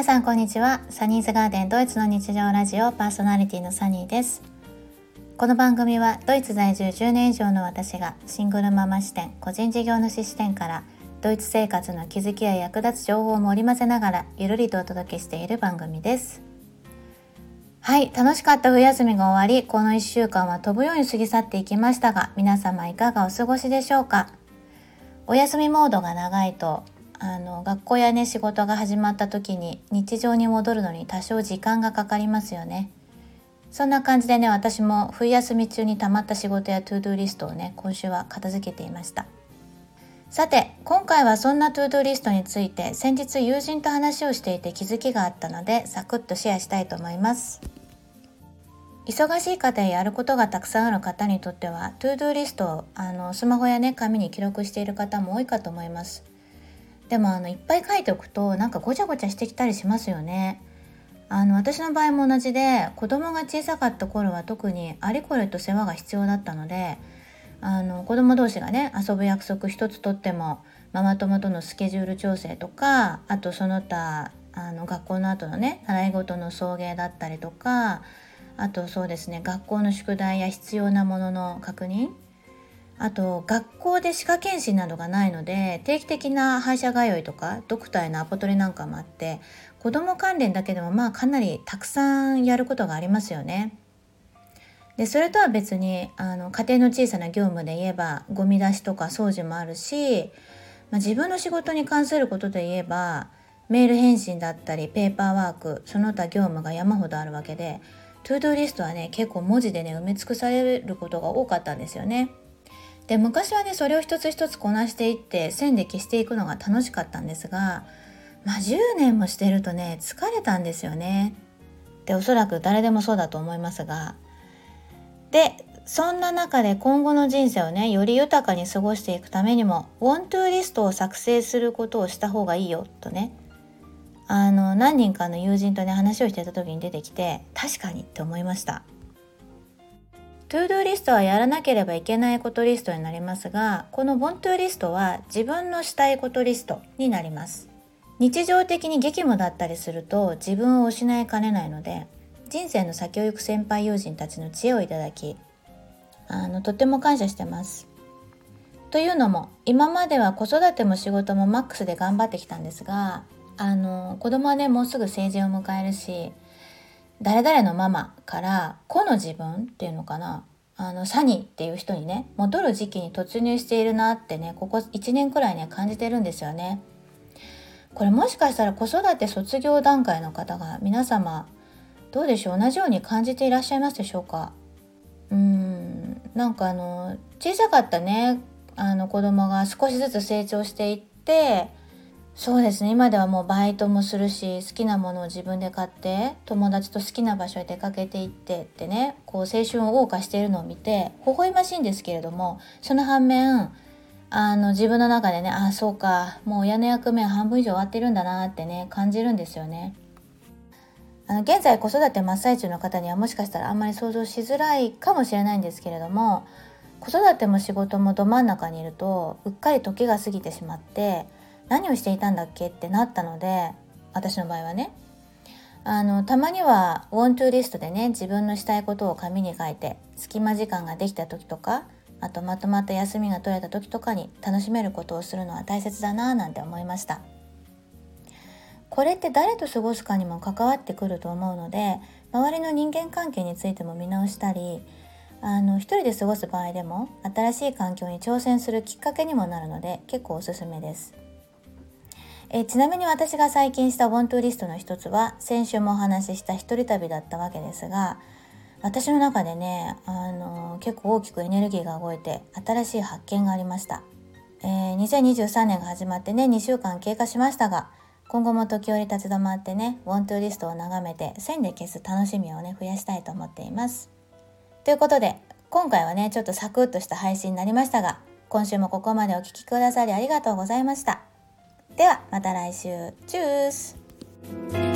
皆さんこんにちは。サニーズガーデンドイツの日常ラジオパーソナリティのサニーです。この番組はドイツ在住10年以上の私がシングルママ視点個人事業主視点からドイツ生活の気づきや役立つ情報を織り交ぜながらゆるりとお届けしている番組です。はい楽しかった冬休みが終わりこの1週間は飛ぶように過ぎ去っていきましたが皆様いかがお過ごしでしょうか？お休みモードが長いとあの学校やね仕事が始まった時に日常に戻るのに多少時間がかかりますよね。そんな感じでね私も冬休み中にたまった仕事や to do list をね今週は片付けていました。さて今回はそんな to do list について先日友人と話をしていて気づきがあったのでサクッとシェアしたいと思います。忙しい方ややることがたくさんある方にとっては to do list をあのスマホやね紙に記録している方も多いかと思います。でもあのいっぱい書いておくとなんかごちゃごちゃしてきたりしますよね。あの私の場合も同じで子供が小さかった頃は特にあれこれと世話が必要だったのであの子供同士がね遊ぶ約束一つとってもママ友とのスケジュール調整とかあとその他あの学校の後のね習い事の送迎だったりとかあとそうですね学校の宿題や必要なものの確認あと学校で歯科検診などがないので定期的な歯医者通いとかドクターへのアポ取りなんかもあって子ども関連だけでもまあかなりたくさんやることがありますよね。でそれとは別にあの家庭の小さな業務で言えばゴミ出しとか掃除もあるし、まあ、自分の仕事に関することで言えばメール返信だったりペーパーワークその他業務が山ほどあるわけでトゥードゥリストはね結構文字でね埋め尽くされることが多かったんですよね。で昔はねそれを一つ一つこなしていって線で消していくのが楽しかったんですがまあ10年もしてるとね疲れたんですよね。でおそらく誰でもそうだと思いますがでそんな中で今後の人生をねより豊かに過ごしていくためにも「want to リスト」を作成することをした方がいいよとねあの何人かの友人とね話をしてた時に出てきて確かにって思いました。 to do list はやらなければいけないことリストになりますが、この want to list は自分のしたいことリストになります。日常的に激務だったりすると自分を失いかねないので、人生の先を行く先輩友人たちの知恵をいただき、あの、とっても感謝してます。というのも、今までは子育ても仕事もマックスで頑張ってきたんですが、あの、子供はね、もうすぐ成人を迎えるし、誰々のママから子の自分っていうのかなあのサニーっていう人にね戻る時期に突入しているなってねここ1年くらいね感じてるんですよね。これもしかしたら子育て卒業段階の方が皆様どうでしょう同じように感じていらっしゃいますでしょうかうーんなんかあの小さかったねあの子供が少しずつ成長していってそうですね今ではもうバイトもするし好きなものを自分で買って友達と好きな場所へ出かけていってってねこう青春を謳歌しているのを見て微笑ましいんですけれどもその反面あの自分の中でねああそうかもう親の役目は半分以上終わってるんだなってね感じるんですよね。あの現在子育て真っ最中の方にはもしかしたらあんまり想像しづらいかもしれないんですけれども子育ても仕事もど真ん中にいるとうっかり時が過ぎてしまって何をしていたんだっけってなったので私の場合はね。あのたまにはウォントゥーリストでね自分のしたいことを紙に書いて隙間時間ができた時とかあとまとまった休みが取れた時とかに楽しめることをするのは大切だなぁなんて思いました。これって誰と過ごすかにも関わってくると思うので周りの人間関係についても見直したりあの一人で過ごす場合でも新しい環境に挑戦するきっかけにもなるので結構おすすめです。えちなみに私が最近したワントゥーリストの一つは先週もお話しした一人旅だったわけですが私の中でね、あの結構大きくエネルギーが動いて新しい発見がありました、えー、2023年が始まってね2週間経過しましたが今後も時折立ち止まってねワントゥーリストを眺めて線で消す楽しみをね増やしたいと思っています。ということで今回はねちょっとサクッとした配信になりましたが今週もここまでお聴きくださりありがとうございました。ではまた来週。チュース。